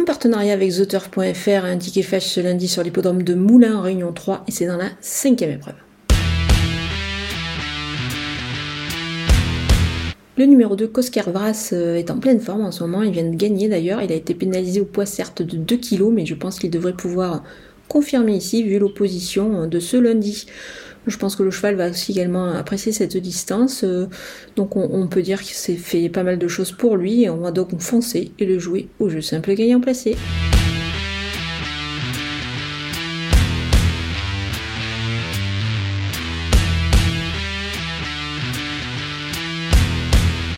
en partenariat avec TheTurf.fr, un ticket flash ce lundi sur l'hippodrome de Moulins Réunion 3 et c'est dans la cinquième épreuve. Le numéro 2, Kosker Vras, euh, est en pleine forme en ce moment. Il vient de gagner d'ailleurs. Il a été pénalisé au poids certes de 2 kg, mais je pense qu'il devrait pouvoir confirmer ici vu l'opposition de ce lundi. Je pense que le cheval va aussi également apprécier cette distance. Euh, donc on, peut dire qu'il s'est fait pas mal de choses pour lui. On va donc foncer et le jouer au jeu simple gagnant placé.